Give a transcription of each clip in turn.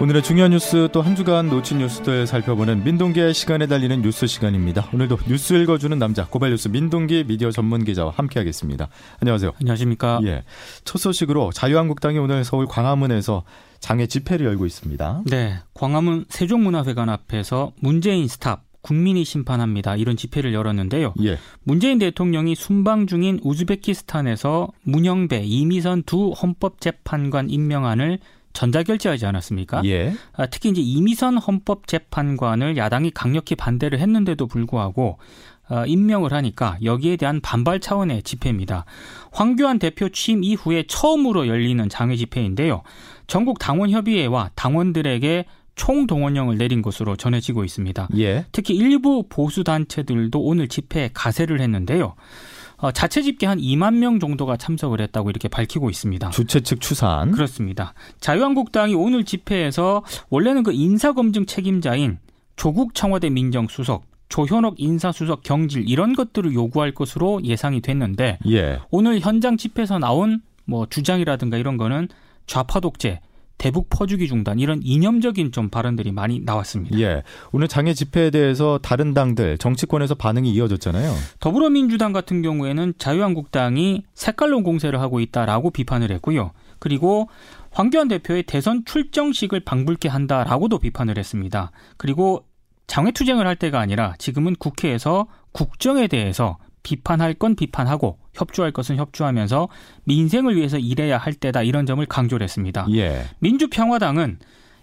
오늘의 중요한 뉴스 또 한 주간 놓친 뉴스들 살펴보는 민동기의 시간을 달리는 뉴스 시간입니다. 오늘도 뉴스 읽어주는 남자 고발 뉴스 민동기 미디어 전문 기자와 함께하겠습니다. 안녕하세요. 안녕하십니까. 예. 첫 소식으로 자유한국당이 오늘 서울 광화문에서 장외 집회를 열고 있습니다. 네. 광화문 세종문화회관 앞에서 문재인 STOP 국민이 심판합니다. 이런 집회를 열었는데요. 예. 문재인 대통령이 순방 중인 우즈베키스탄에서 문형배, 이미선 두 헌법재판관 임명안을 전자결제하지 않았습니까? 예. 아, 특히 이제 이미선 헌법재판관을 야당이 강력히 반대를 했는데도 불구하고 어, 임명을 하니까 여기에 대한 반발 차원의 집회입니다. 황교안 대표 취임 이후에 처음으로 열리는 장외 집회인데요. 전국 당원협의회와 당원들에게 총동원령을 내린 것으로 전해지고 있습니다. 예. 특히 일부 보수 단체들도 오늘 집회에 가세를 했는데요. 어, 자체 집계 한 2만 명 정도가 참석을 했다고 이렇게 밝히고 있습니다. 주최 측 추산. 그렇습니다. 자유한국당이 오늘 집회에서 원래는 그 인사검증 책임자인 조국 청와대 민정수석, 조현옥 인사수석 경질 이런 것들을 요구할 것으로 예상이 됐는데 예. 오늘 현장 집회에서 나온 뭐 주장이라든가 이런 거는 좌파 독재, 대북 퍼주기 중단 이런 이념적인 좀 발언들이 많이 나왔습니다. 예. 오늘 장애 집회에 대해서 다른 당들 정치권에서 반응이 이어졌잖아요. 더불어민주당 같은 경우에는 자유한국당이 색깔론 공세를 하고 있다라고 비판을 했고요. 그리고 황교안 대표의 대선 출정식을 방불케 한다라고도 비판을 했습니다. 그리고 장외 투쟁을 할 때가 아니라 지금은 국회에서 국정에 대해서 비판할 건 비판하고 협조할 것은 협조하면서 민생을 위해서 일해야 할 때다 이런 점을 강조를 했습니다. 예. 민주평화당은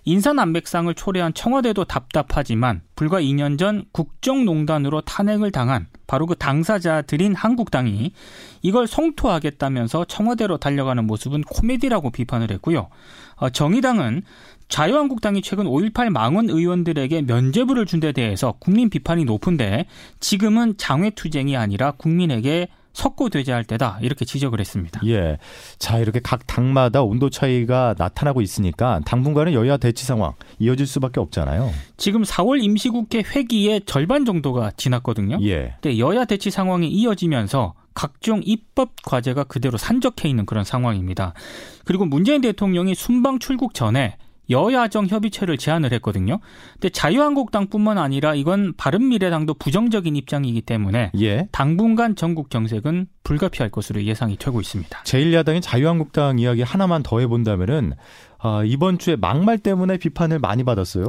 인사남맥상을 초래한 청와대도 답답하지만 불과 2년 전 국정농단으로 탄핵을 당한 바로 그 당사자들인 한국당이 이걸 성토하겠다면서 청와대로 달려가는 모습은 코미디라고 비판을 했고요. 어, 정의당은 자유한국당이 최근 5.18 망원 의원들에게 면죄부를 준 데 대해서 국민 비판이 높은데 지금은 장외투쟁이 아니라 국민에게 석고되지할 때다 이렇게 지적을 했습니다. 예. 자 이렇게 각 당마다 온도 차이가 나타나고 있으니까 당분간은 여야 대치 상황 이어질 수밖에 없잖아요. 지금 4월 임시국회 회기의 절반 정도가 지났거든요. 예. 근데 여야 대치 상황이 이어지면서 각종 입법 과제가 그대로 산적해 있는 그런 상황입니다. 그리고 문재인 대통령이 순방 출국 전에 여야정 협의체를 제안을 했거든요. 근데 자유한국당뿐만 아니라 이건 바른미래당도 부정적인 입장이기 때문에 예. 당분간 전국 정색은 불가피할 것으로 예상이 되고 있습니다. 제1야당인 자유한국당 이야기 하나만 더 해본다면은 아, 이번 주에 막말 때문에 비판을 많이 받았어요.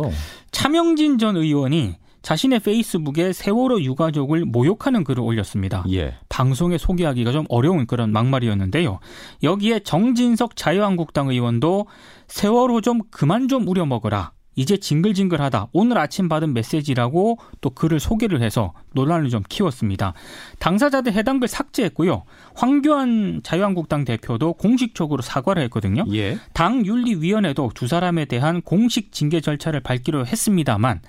차명진 전 의원이 자신의 페이스북에 세월호 유가족을 모욕하는 글을 올렸습니다. 예. 방송에 소개하기가 좀 어려운 그런 막말이었는데요. 여기에 정진석 자유한국당 의원도 세월호 좀 그만 좀 우려먹어라. 이제 징글징글하다. 오늘 아침 받은 메시지라고 또 글을 소개를 해서 논란을 좀 키웠습니다. 당사자들 해당 글 삭제했고요. 황교안 자유한국당 대표도 공식적으로 사과를 했거든요. 예. 당 윤리위원회도 두 사람에 대한 공식 징계 절차를 밟기로 했습니다만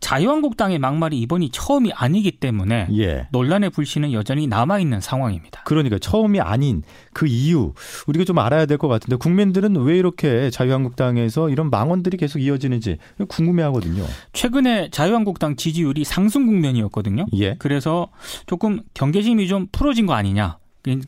자유한국당의 막말이 이번이 처음이 아니기 때문에 예. 논란의 불씨는 여전히 남아 있는 상황입니다. 그러니까 처음이 아닌 그 이유 우리가 좀 알아야 될 것 같은데 국민들은 왜 이렇게 자유한국당에서 이런 망언들이 계속 이어지는지 궁금해하거든요. 최근에 자유한국당 지지율이 상승 국면이었거든요. 예. 그래서 조금 경계심이 좀 풀어진 거 아니냐.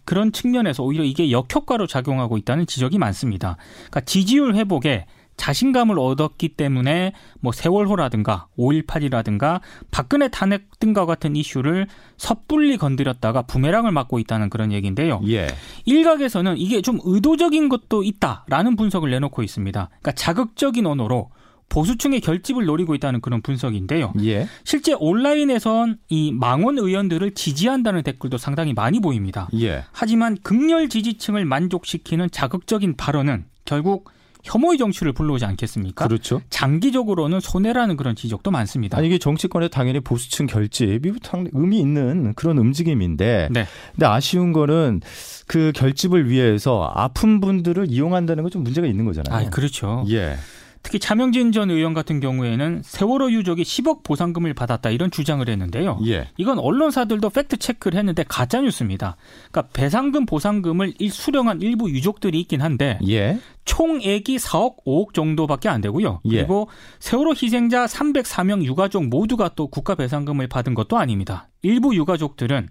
그런 측면에서 오히려 이게 역효과로 작용하고 있다는 지적이 많습니다. 그러니까 지지율 회복에 자신감을 얻었기 때문에 뭐 세월호라든가 5.18이라든가 박근혜 탄핵 등과 같은 이슈를 섣불리 건드렸다가 부메랑을 맞고 있다는 그런 얘기인데요. 예. 일각에서는 이게 좀 의도적인 것도 있다라는 분석을 내놓고 있습니다. 그러니까 자극적인 언어로 보수층의 결집을 노리고 있다는 그런 분석인데요. 예. 실제 온라인에선 이 망원 의원들을 지지한다는 댓글도 상당히 많이 보입니다. 예. 하지만 극렬 지지층을 만족시키는 자극적인 발언은 결국 혐오의 정치를 불러오지 않겠습니까? 그렇죠. 장기적으로는 손해라는 그런 지적도 많습니다. 아니 이게 정치권에 당연히 보수층 결집이 의미 있는 그런 움직임인데, 네. 근데 아쉬운 거는 그 결집을 위해서 아픈 분들을 이용한다는 건 좀 문제가 있는 거잖아요. 아, 그렇죠. 예. 특히 차명진 전 의원 같은 경우에는 세월호 유족이 10억 보상금을 받았다 이런 주장을 했는데요. 예. 이건 언론사들도 팩트 체크를 했는데 가짜 뉴스입니다. 그러니까 배상금 보상금을 수령한 일부 유족들이 있긴 한데 예. 총액이 4억 5억 정도밖에 안 되고요. 예. 그리고 세월호 희생자 304명 유가족 모두가 또 국가 배상금을 받은 것도 아닙니다. 일부 유가족들은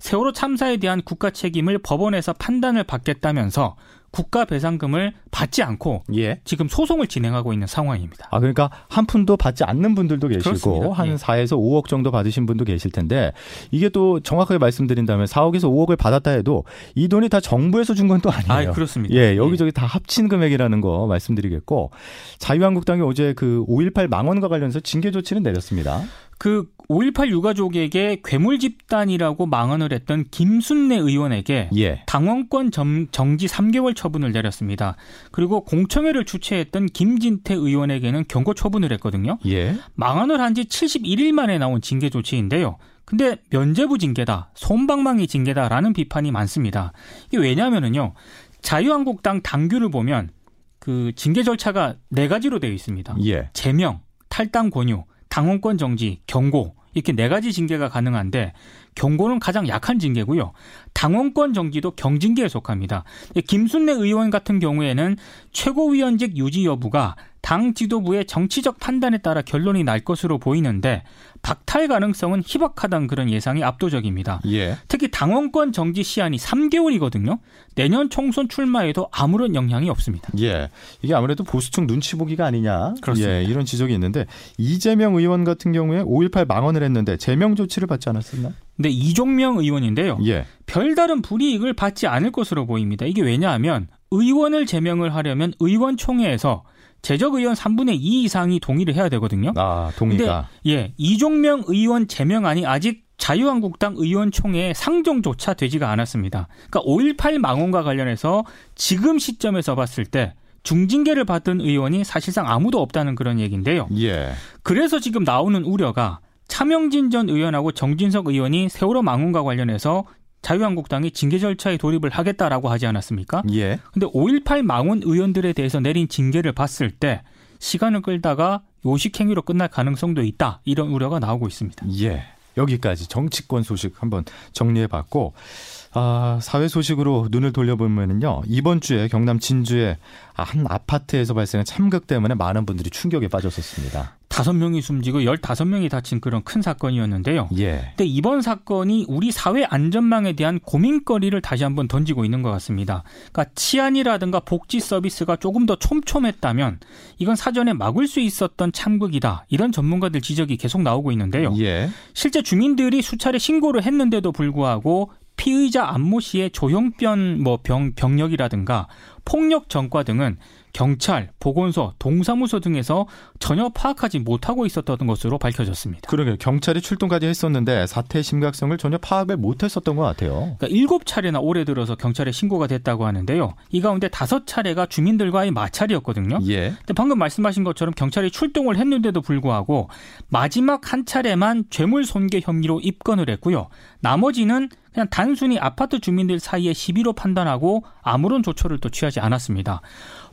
세월호 참사에 대한 국가 책임을 법원에서 판단을 받겠다면서 국가 배상금을 받지 않고 예. 지금 소송을 진행하고 있는 상황입니다. 아 그러니까 한 푼도 받지 않는 분들도 계시고 그렇습니다. 한 예. 4에서 5억 정도 받으신 분도 계실 텐데 이게 또 정확하게 말씀드린다면 4억에서 5억을 받았다 해도 이 돈이 다 정부에서 준 건 또 아니에요. 아, 그렇습니다. 예, 여기저기 예. 다 합친 금액이라는 거 말씀드리겠고 자유한국당이 어제 그 5.18 망원과 관련해서 징계 조치는 내렸습니다. 그 5.18 유가족에게 괴물 집단이라고 망언을 했던 김순례 의원에게 예. 당원권 정, 지 3개월 처분을 내렸습니다. 그리고 공청회를 주최했던 김진태 의원에게는 경고 처분을 했거든요. 예. 망언을 한 지 71일 만에 나온 징계 조치인데요. 근데 면제부 징계다, 손방망이 징계다라는 비판이 많습니다. 이게 왜냐하면은요, 자유한국당 당규를 보면 그 징계 절차가 네 가지로 되어 있습니다. 예. 제명, 탈당 권유, 당원권 정지, 경고 이렇게 네 가지 징계가 가능한데 경고는 가장 약한 징계고요. 당원권 정지도 경징계에 속합니다. 김순례 의원 같은 경우에는 최고위원직 유지 여부가 당 지도부의 정치적 판단에 따라 결론이 날 것으로 보이는데 박탈 가능성은 희박하다는 그런 예상이 압도적입니다. 예. 특히 당원권 정지 시한이 3개월이거든요. 내년 총선 출마에도 아무런 영향이 없습니다. 예. 이게 아무래도 보수층 눈치 보기가 아니냐. 그렇습니다. 예, 이런 지적이 있는데 이재명 의원 같은 경우에 5.18 망언을 했는데 제명 조치를 받지 않았었나? 근데 이종명 의원인데요. 예. 별다른 불이익을 받지 않을 것으로 보입니다. 이게 왜냐하면 의원을 제명을 하려면 의원총회에서 재적 의원 3분의 2 이상이 동의를 해야 되거든요. 아, 동의가. 근데, 예, 이종명 의원 제명안이 아직 자유한국당 의원총회에 상정조차 되지가 않았습니다. 그러니까 5.18 망원과 관련해서 지금 시점에서 봤을 때 중징계를 받은 의원이 사실상 아무도 없다는 그런 얘기인데요. 예. 그래서 지금 나오는 우려가 차명진 전 의원하고 정진석 의원이 세월호 망원과 관련해서 자유한국당이 징계 절차에 돌입을 하겠다라고 하지 않았습니까? 예. 근데 5.18 망원 의원들에 대해서 내린 징계를 봤을 때 시간을 끌다가 요식행위로 끝날 가능성도 있다. 이런 우려가 나오고 있습니다. 예. 여기까지 정치권 소식 한번 정리해 봤고 아, 사회 소식으로 눈을 돌려보면은요. 이번 주에 경남 진주의 한 아파트에서 발생한 참극 때문에 많은 분들이 충격에 빠졌었습니다. 다섯 명이 숨지고 열다섯 명이 다친 그런 큰 사건이었는데요. 예. 근데 이번 사건이 우리 사회 안전망에 대한 고민거리를 다시 한번 던지고 있는 것 같습니다. 그러니까 치안이라든가 복지 서비스가 조금 더 촘촘했다면 이건 사전에 막을 수 있었던 참극이다. 이런 전문가들 지적이 계속 나오고 있는데요. 예. 실제 주민들이 수차례 신고를 했는데도 불구하고 피의자 안모 씨의 조형변 뭐 병, 병력이라든가 폭력 전과 등은 경찰, 보건소, 동사무소 등에서 전혀 파악하지 못하고 있었던 것으로 밝혀졌습니다. 그러게요. 경찰이 출동까지 했었는데 사태의 심각성을 전혀 파악을 못했었던 것 같아요. 그러니까 일곱 차례나 올해 들어서 경찰에 신고가 됐다고 하는데요. 이 가운데 다섯 차례가 주민들과의 마찰이었거든요. 예. 근데 방금 말씀하신 것처럼 경찰이 출동을 했는데도 불구하고 마지막 한 차례만 죄물 손괴 혐의로 입건을 했고요. 나머지는 그냥 단순히 아파트 주민들 사이에 시비로 판단하고 아무런 조처를 또 취하지 않았습니다.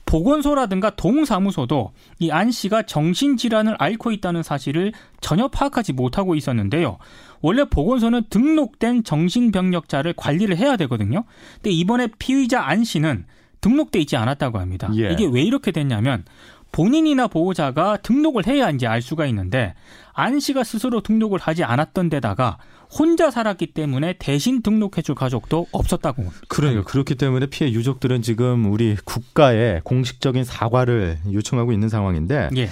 보건소라든가 동사무소도 이 안 씨가 정신질환을 앓고 있다는 사실을 전혀 파악하지 못하고 있었는데요. 원래 보건소는 등록된 정신병력자를 관리를 해야 되거든요. 근데 이번에 피의자 안 씨는 등록돼 있지 않았다고 합니다. 예. 이게 왜 이렇게 됐냐면 본인이나 보호자가 등록을 해야 이제 알 수가 있는데 안 씨가 스스로 등록을 하지 않았던 데다가 혼자 살았기 때문에 대신 등록해줄 가족도 없었다고. 그러니까 그렇기 때문에 피해 유족들은 지금 우리 국가에 공식적인 사과를 요청하고 있는 상황인데. 예.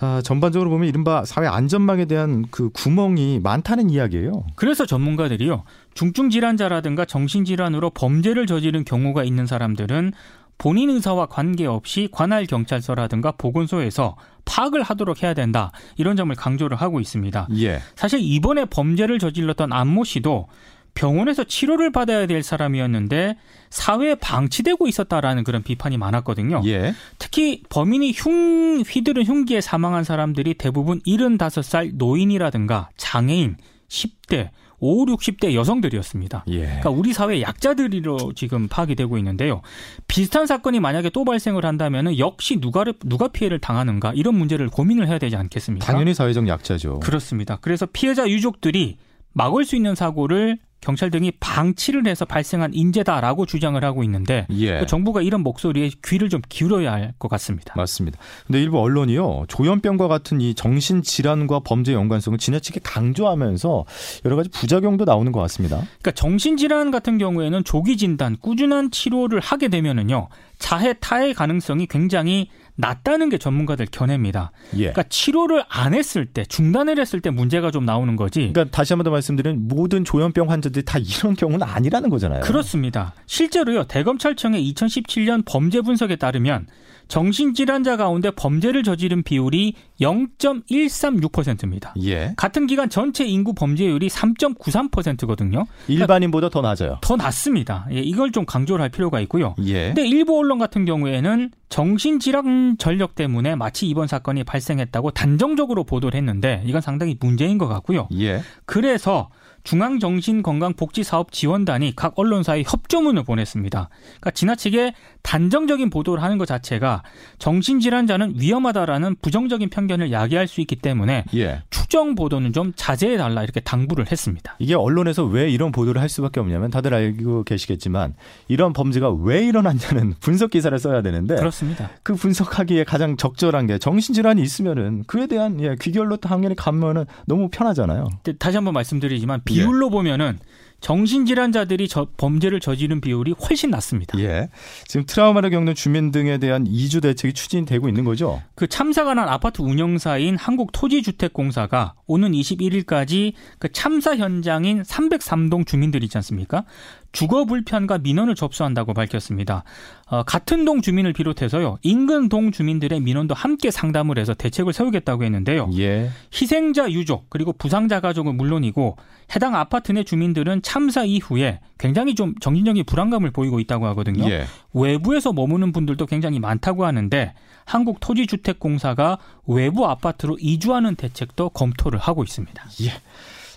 아, 전반적으로 보면 이른바 사회 안전망에 대한 그 구멍이 많다는 이야기예요. 그래서 전문가들이요. 중증 질환자라든가 정신 질환으로 범죄를 저지른 경우가 있는 사람들은 본인 의사와 관계없이 관할 경찰서라든가 보건소에서 파악을 하도록 해야 된다. 이런 점을 강조를 하고 있습니다. 예. 사실 이번에 범죄를 저질렀던 안모 씨도 병원에서 치료를 받아야 될 사람이었는데 사회에 방치되고 있었다라는 그런 비판이 많았거든요. 예. 특히 범인이 흉 휘두른 흉기에 사망한 사람들이 대부분 75살 노인이라든가 장애인, 10대, 5, 60대 여성들이었습니다. 예. 그러니까 우리 사회 약자들이로 지금 파악이 되고 있는데요. 비슷한 사건이 만약에 또 발생을 한다면 역시 누가 누가 피해를 당하는가 이런 문제를 고민을 해야 되지 않겠습니까? 당연히 사회적 약자죠. 그렇습니다. 그래서 피해자 유족들이 막을 수 있는 사고를 경찰 등이 방치를 해서 발생한 인재다라고 주장을 하고 있는데 예. 그 정부가 이런 목소리에 귀를 좀 기울여야 할 것 같습니다. 맞습니다. 근데 일부 언론이요 조현병과 같은 이 정신 질환과 범죄 연관성을 지나치게 강조하면서 여러 가지 부작용도 나오는 것 같습니다. 그러니까 정신 질환 같은 경우에는 조기 진단, 꾸준한 치료를 하게 되면은요 자해 타해 가능성이 굉장히 낮다는 게 전문가들 견해입니다. 예. 그러니까 치료를 안 했을 때 중단을 했을 때 문제가 좀 나오는 거지. 그러니까 다시 한 번 더 말씀드리면 모든 조현병 환자들이 다 이런 경우는 아니라는 거잖아요. 그렇습니다. 실제로요 대검찰청의 2017년 범죄 분석에 따르면 정신질환자 가운데 범죄를 저지른 비율이 0.136%입니다. 예. 같은 기간 전체 인구 범죄율이 3.93%거든요. 일반인보다 그러니까 더 낮아요. 더 낮습니다. 예, 이걸 좀 강조를 할 필요가 있고요. 예. 근데 일부 언론 같은 경우에는 정신질환 전력 때문에 마치 이번 사건이 발생했다고 단정적으로 보도를 했는데 이건 상당히 문제인 것 같고요. 예. 그래서 중앙정신건강복지사업지원단이 각 언론사에 협조문을 보냈습니다. 그러니까 지나치게 단정적인 보도를 하는 것 자체가 정신질환자는 위험하다라는 부정적인 편견을 야기할 수 있기 때문에 예. 추정 보도는 좀 자제해 달라 이렇게 당부를 했습니다. 이게 언론에서 왜 이런 보도를 할 수밖에 없냐면 다들 알고 계시겠지만 이런 범죄가 왜 일어났냐는 분석 기사를 써야 되는데 그렇습니다. 그 분석하기에 가장 적절한 게 정신질환이 있으면은 그에 대한 예, 귀결로 당연히 가면은 너무 편하잖아요. 다시 한번 말씀드리지만 비 율로 예. 보면은 정신질환자들이 저, 범죄를 저지른 비율이 훨씬 낮습니다. 예. 지금 트라우마를 겪는 주민 등에 대한 이주 대책이 추진되고 있는 거죠? 그 참사가 난 아파트 운영사인 한국토지주택공사가 오는 21일까지 그 참사 현장인 303동 주민들 있지 않습니까? 주거 불편과 민원을 접수한다고 밝혔습니다. 어, 같은 동 주민을 비롯해서요 인근 동 주민들의 민원도 함께 상담을 해서 대책을 세우겠다고 했는데요. 예. 희생자 유족 그리고 부상자 가족은 물론이고 해당 아파트 내 주민들은 참사 이후에 굉장히 좀 정신적인 불안감을 보이고 있다고 하거든요. 예. 외부에서 머무는 분들도 굉장히 많다고 하는데 한국토지주택공사가 외부 아파트로 이주하는 대책도 검토를 하고 있습니다. 예.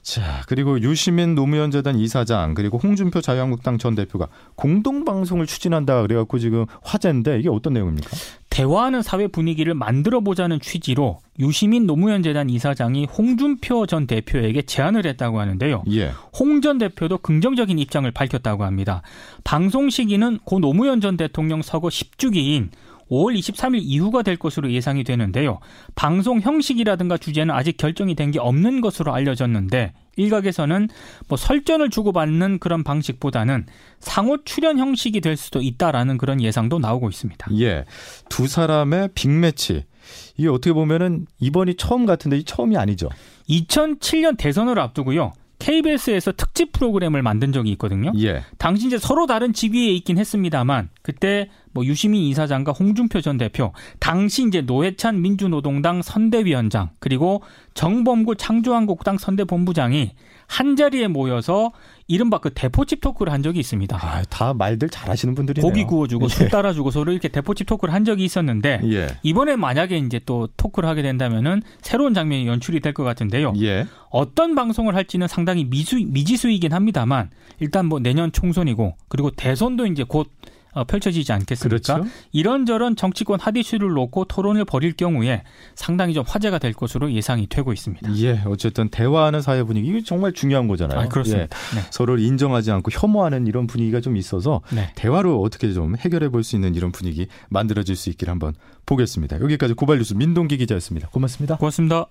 자, 그리고 유시민 노무현 재단 이사장 그리고 홍준표 자유한국당 전 대표가 공동 방송을 추진한다 그래 갖고 지금 화제인데 이게 어떤 내용입니까? 대화하는 사회 분위기를 만들어 보자는 취지로 유시민 노무현 재단 이사장이 홍준표 전 대표에게 제안을 했다고 하는데요. 예. 홍전 대표도 긍정적인 입장을 밝혔다고 합니다. 방송 시기는 고 노무현 전 대통령 서거 10주기인 5월 23일 이후가 될 것으로 예상이 되는데요. 방송 형식이라든가 주제는 아직 결정이 된 게 없는 것으로 알려졌는데 일각에서는 뭐 설전을 주고받는 그런 방식보다는 상호 출연 형식이 될 수도 있다라는 그런 예상도 나오고 있습니다. 예. 두 사람의 빅매치. 이게 어떻게 보면은 이번이 처음 같은데 이 처음이 아니죠. 2007년 대선을 앞두고요. KBS에서 특집 프로그램을 만든 적이 있거든요. 예. 당시 이제 서로 다른 직위에 있긴 했습니다만 그때 뭐 유시민 이사장과 홍준표 전 대표, 당시 이제 노회찬 민주노동당 선대위원장 그리고 정범구 창조한국당 선대본부장이 한 자리에 모여서 이른바 그 대포집 토크를 한 적이 있습니다. 아, 다 말들 잘하시는 분들이네요. 고기 구워주고 술 예. 따라주고 서로 이렇게 대포집 토크를 한 적이 있었는데 예. 이번에 만약에 이제 또 토크를 하게 된다면은 새로운 장면이 연출이 될 것 같은데요. 예. 어떤 방송을 할지는 상당히 미수, 미지수이긴 합니다만 일단 뭐 내년 총선이고 그리고 대선도 이제 곧 어, 펼쳐지지 않겠습니까? 그렇죠? 이런저런 정치권 핫이슈를 놓고 토론을 벌일 경우에 상당히 좀 화제가 될 것으로 예상이 되고 있습니다. 예, 어쨌든 대화하는 사회 분위기 이게 정말 중요한 거잖아요. 아, 그렇습니다. 예, 네. 서로를 인정하지 않고 혐오하는 이런 분위기가 좀 있어서 네. 대화로 어떻게 좀 해결해 볼 수 있는 이런 분위기 만들어질 수 있기를 한번 보겠습니다. 여기까지 고발뉴스 민동기 기자였습니다. 고맙습니다. 고맙습니다.